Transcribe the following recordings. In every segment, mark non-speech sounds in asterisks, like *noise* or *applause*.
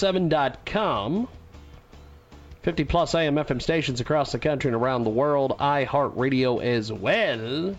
1057.com. 50 plus AM FM stations across the country and around the world. iHeartRadio as well.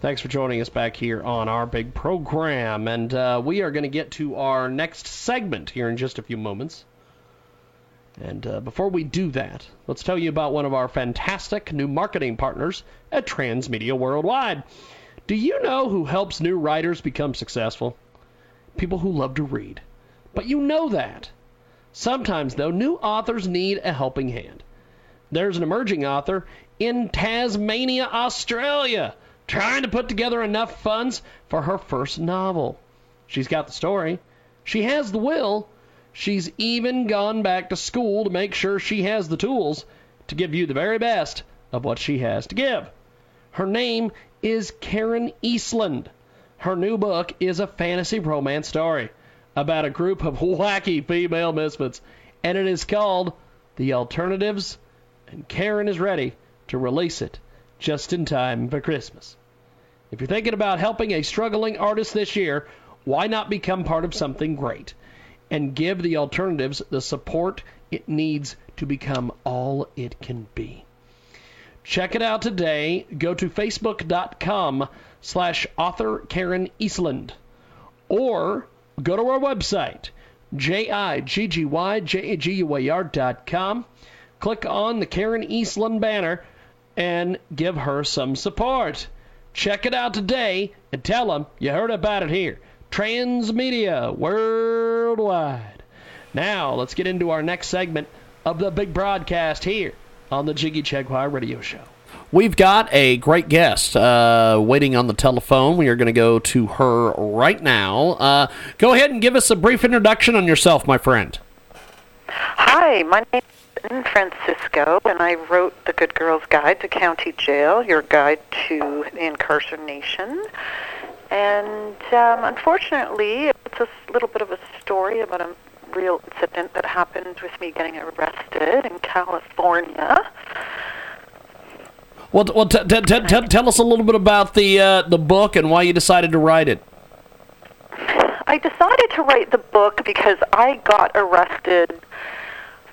Thanks for joining us back here on our big program. And uh, we are going to get to our next segment here in just a few moments. And uh, before we do that, let's tell you about one of our fantastic new marketing partners at Transmedia Worldwide. Do you know who helps new writers become successful? People who love to read. But you know that. Sometimes, though, new authors need a helping hand. There's an emerging author in Tasmania, Australia, trying to put together enough funds for her first novel. She's got the story, she has the will, she's even gone back to school to make sure she has the tools to give you the very best of what she has to give. Her name is Karen Eastland. Her new book is a fantasy romance story about a group of *laughs* wacky female misfits, and it is called The Alternatives, and Karen is ready to release it just in time for Christmas. If you're thinking about helping a struggling artist this year, why not become part of something great and give the alternatives the support it needs to become all it can be? Check it out today. Go to facebook.com slash author Karen Eastland or go to our website, J-I-G-G-Y-J-A-G-U-A-R com. Click on the Karen Eastland banner and give her some support. Check it out today and tell them you heard about it here. Transmedia Worldwide. Now, let's get into our next segment of the big broadcast here on the Jiggy Jaguar Radio Show. We've got a great guest uh, waiting on the telephone. We are going to go to her right now. Uh, go ahead and give us a brief introduction on yourself, my friend. Hi, my name is Francisco, and I wrote The Good Girl's Guide to County Jail, your guide to incarceration. And um, unfortunately, it's a little bit of a story about a real incident that happened with me getting arrested in California. Well, well t- t- t- tell us a little bit about the uh, the book and why you decided to write it. I decided to write the book because I got arrested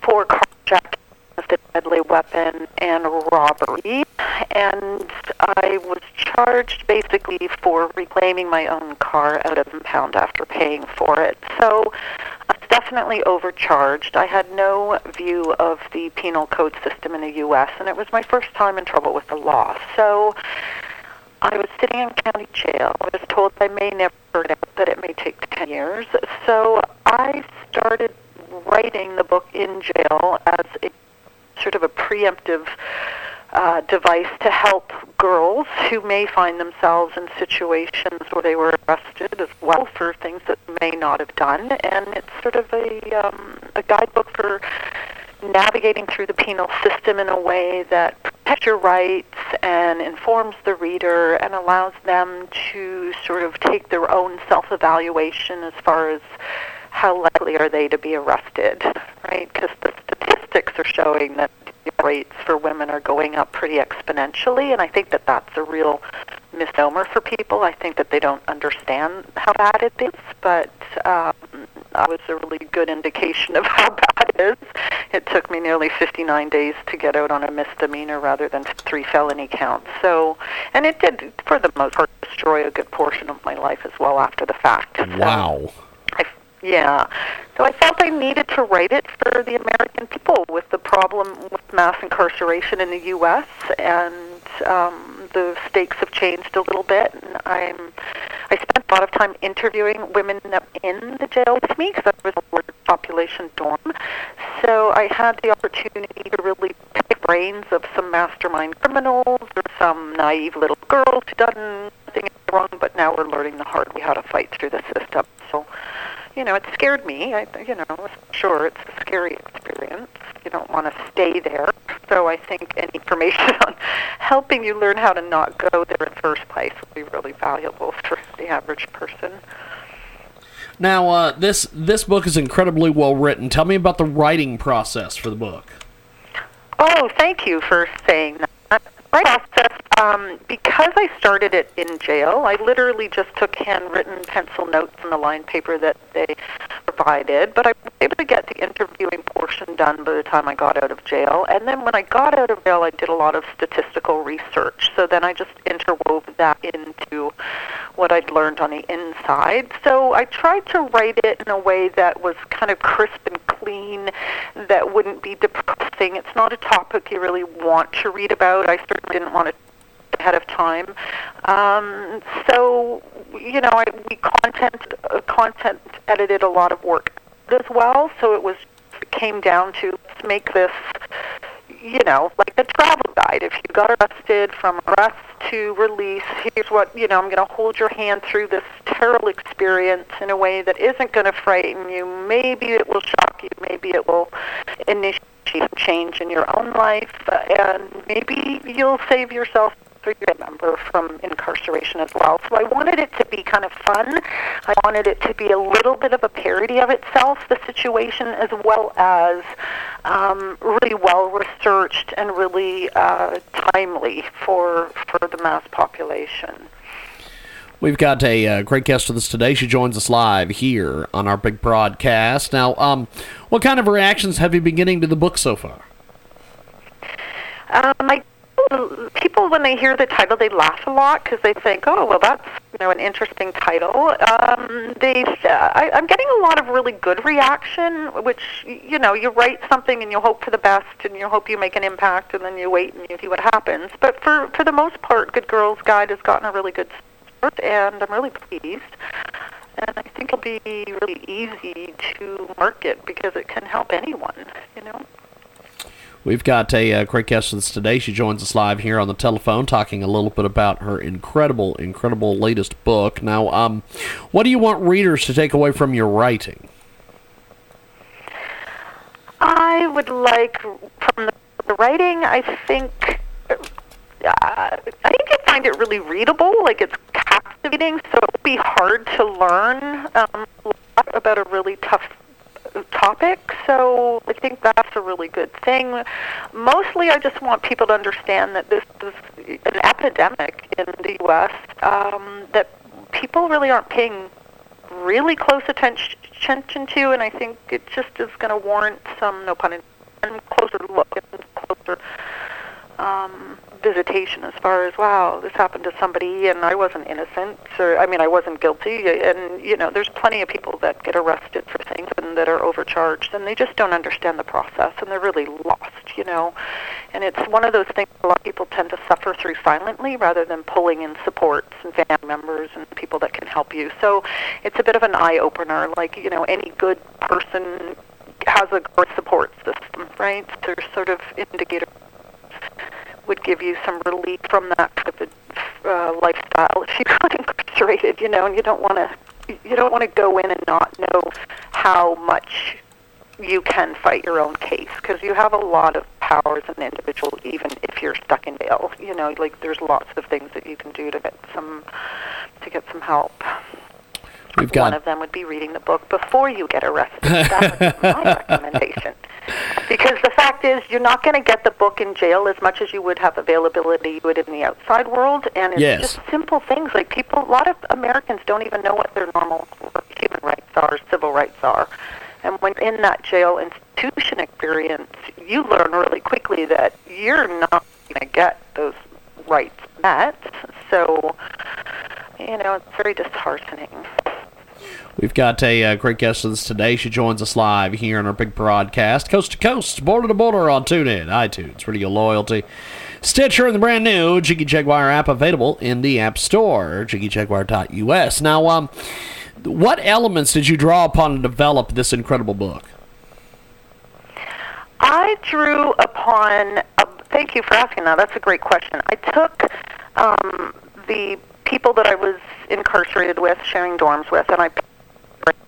for carjacking with a deadly weapon and robbery, and I was charged basically for reclaiming my own car out of impound after paying for it. So definitely overcharged. I had no view of the penal code system in the U.S., and it was my first time in trouble with the law. So I was sitting in county jail. I was told I may never get out, that it may take 10 years. So I started writing the book in jail as a sort of a preemptive uh, device to help girls who may find themselves in situations where they were arrested as well for things that they may not have done. And it's sort of a, um, a guidebook for navigating through the penal system in a way that protects your rights and informs the reader and allows them to sort of take their own self-evaluation as far as how likely are they to be arrested, right? Because the statistics are showing that rates for women are going up pretty exponentially, and I think that that's a real misnomer for people. I think that they don't understand how bad it is, but um, that was a really good indication of *laughs* how bad it is. It took me nearly 59 days to get out on a misdemeanor rather than three felony counts. So, and it did, for the most part, destroy a good portion of my life as well after the fact. So Wow. Yeah. So I felt I needed to write it for the American people with the problem with mass incarceration in the U.S. and um, the stakes have changed a little bit. And I'm I spent a lot of time interviewing women in the jail with me because I was a large population dorm. So I had the opportunity to really pick brains of some mastermind criminals or some naive little girls who done nothing wrong, but now we're learning the hard way how to fight through the system. You know, it scared me. I, you know, sure, it's a scary experience. You don't want to stay there. So I think any information *laughs* on helping you learn how to not go there in the first place would be really valuable for the average person. Now, uh, this this book is incredibly well written. Tell me about the writing process for the book. Oh, thank you for saying that. My process um, because I started it in jail, I literally just took handwritten pencil notes on the line paper that they provided, but I was able to get the interviewing portion done by the time I got out of jail. And then when I got out of jail, I did a lot of statistical research. So then I just interwove that into what I'd learned on the inside. So I tried to write it in a way that was kind of crisp and clean, that wouldn't be depressing. It's not a topic you really want to read about. I certainly didn't want to ahead of time. Um, so, you know, I, we content uh, content edited a lot of work as well. So it was it came down to let's make this, you know, like a travel guide. If you got arrested from arrest to release, here's what you know. I'm going to hold your hand through this terrible experience in a way that isn't going to frighten you. Maybe it will shock you. Maybe it will initiate change in your own life, and maybe you'll save yourself member from incarceration as well. So I wanted it to be kind of fun. I wanted it to be a little bit of a parody of itself, the situation, as well as um, really well researched and really uh, timely for for the mass population. We've got a uh, great guest with us today. She joins us live here on our big broadcast. Now, um, what kind of reactions have you been getting to the book so far? Um, I people when they hear the title they laugh a lot because they think oh well that's you know an interesting title. Um, they uh, I, i'm getting a lot of really good reaction which you know you write something and you hope for the best and you hope you make an impact and then you wait and you see what happens. But for for the most part good girls guide has gotten a really good start and i'm really pleased. And I think it'll be really easy to market because it can help anyone, you know. We've got a, a, great guest with us today. She joins us live here on the telephone, talking a little bit about her incredible, incredible latest book. Now, um, what do you want readers to take away from your writing? I would like from the, the writing. I think uh, I think you find it really readable. Like it's captivating, so it would be hard to learn um, about a really tough topic. So I think that's a really good thing. Mostly, I just want people to understand that this is an epidemic in the U.S. Um, that people really aren't paying really close attention attention to, and I think it just is going to warrant some, no pun intended, closer look and closer um, visitation as far as wow this happened to somebody and I wasn't innocent or I mean I wasn't guilty. And you know there's plenty of people that get arrested for things and that are overcharged and they just don't understand the process and they're really lost you know. And it's one of those things a lot of people tend to suffer through silently rather than pulling in supports and family members and people that can help you. So it's a bit of an eye opener like you know any good person has a good support system right? There's sort of indicators would give you some relief from that type of uh, lifestyle if you *laughs* got incarcerated, you know, and you don't want to you don't want to go in and not know how much you can fight your own case because you have a lot of power as an individual even if you're stuck in jail you know like there's lots of things that you can do to get some to get some help. We've got one of them would be reading the book before you get arrested. That would be my *laughs* recommendation because the fact is, you're not going to get the book in jail as much as you would have availability you would in the outside world, and it's yes. just simple things like people. A lot of Americans don't even know what their normal human rights are, civil rights are, and when in that jail institution experience, you learn really quickly that you're not going to get those rights met. So, you know, it's very disheartening. We've got a, uh, great guest with us today. She joins us live here on our big broadcast, coast to coast, border to border on TuneIn, iTunes, Radio Loyalty, Stitcher, and the brand new Jiggy Jaguar app available in the App Store, jiggyjaguar.us. Now, um, what elements did you draw upon to develop this incredible book? I drew upon. Uh, thank you for asking that. That's a great question. I took um, the people that I was incarcerated with, sharing dorms with, and I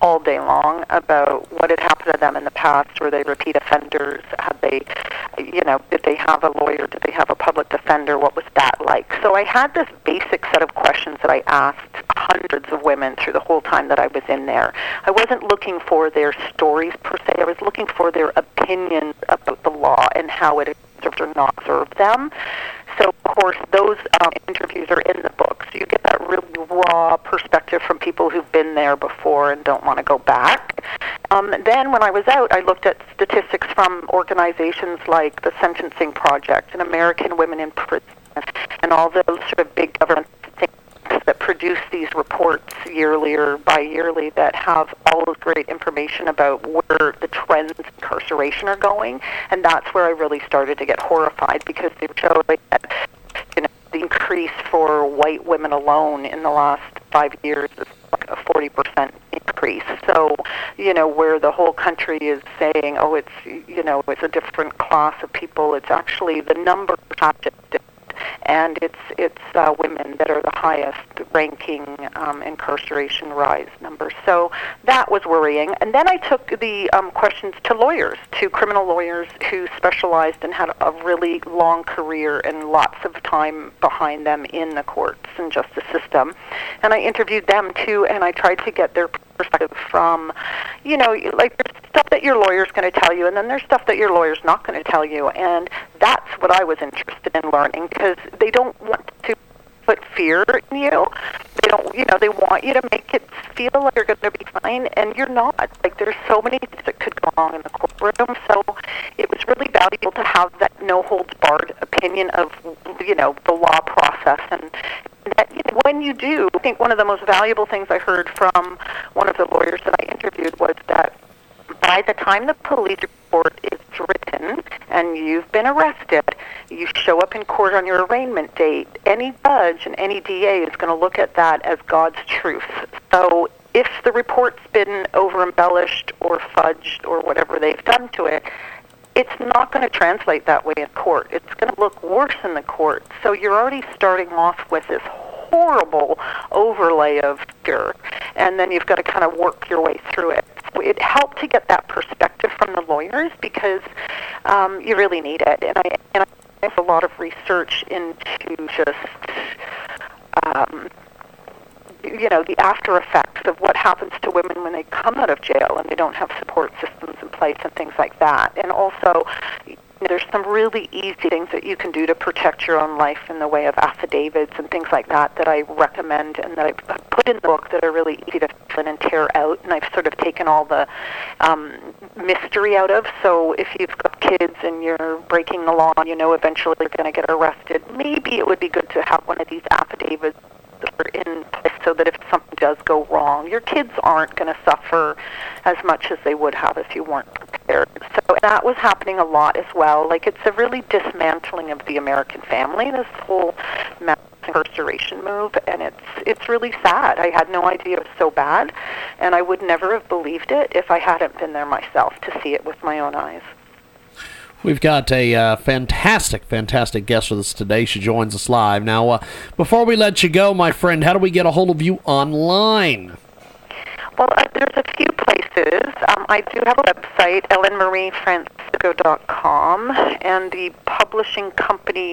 all day long about what had happened to them in the past. Were they repeat offenders? Had they, you know, did they have a lawyer? Did they have a public defender? What was that like? So I had this basic set of questions that I asked hundreds of women through the whole time that I was in there. I wasn't looking for their stories per se. I was looking for their opinions about the law and how it served or not served them. So of course, those um, interviews are in the book, so you get that really raw perspective from people who've been there before and don't want to go back. Um, then, when I was out, I looked at statistics from organizations like the Sentencing Project and American Women in Prison and all those sort of big government that produce these reports yearly or bi-yearly that have all of great information about where the trends in incarceration are going, and that's where I really started to get horrified because they showed that you know the increase for white women alone in the last five years is like a 40% increase. So, you know, where the whole country is saying, oh, it's, you know, it's a different class of people, it's actually the number of and it's it's uh, women that are the highest ranking um, incarceration rise numbers. So that was worrying. And then I took the um, questions to lawyers, to criminal lawyers who specialized and had a really long career and lots of time behind them in the courts and justice system. And I interviewed them too, and I tried to get their perspective from, you know, like stuff that your lawyer's going to tell you, and then there's stuff that your lawyer's not going to tell you, and that's what I was interested in learning because they don't want to put fear in you. They don't, you know, they want you to make it feel like you're going to be fine, and you're not. Like there's so many things that could go wrong in the courtroom. So it was really valuable to have that no holds barred opinion of, you know, the law process and. That, you know, when you do, I think one of the most valuable things I heard from one of the lawyers that I interviewed was that by the time the police report is written and you've been arrested, you show up in court on your arraignment date, any judge and any DA is going to look at that as God's truth. So if the report's been over embellished or fudged or whatever they've done to it, it's not going to translate that way in court. It's going to look worse in the court. So you're already starting off with this horrible overlay of fear, and then you've got to kind of work your way through it. It helped to get that perspective from the lawyers because um, you really need it. And I, and I have a lot of research into just um, you know, the after effects of what happens to women when they come out of jail and they don't have support systems in place and things like that. And also, there's some really easy things that you can do to protect your own life in the way of affidavits and things like that that I recommend and that I put in the book that are really easy to fill in and tear out. And I've sort of taken all the um, mystery out of. So if you've got kids and you're breaking the law, you know eventually you're going to get arrested. Maybe it would be good to have one of these affidavits in place so that if something does go wrong, your kids aren't going to suffer as much as they would have if you weren't prepared. So that was happening a lot as well. Like it's a really dismantling of the American family. This whole mass incarceration move, and it's it's really sad. I had no idea it was so bad, and I would never have believed it if I hadn't been there myself to see it with my own eyes. We've got a uh, fantastic, fantastic guest with us today. She joins us live. Now, uh, before we let you go, my friend, how do we get a hold of you online? Well, uh, there's a few places. Um, I do have a website, ellenmariefrancisco.com, and the publishing company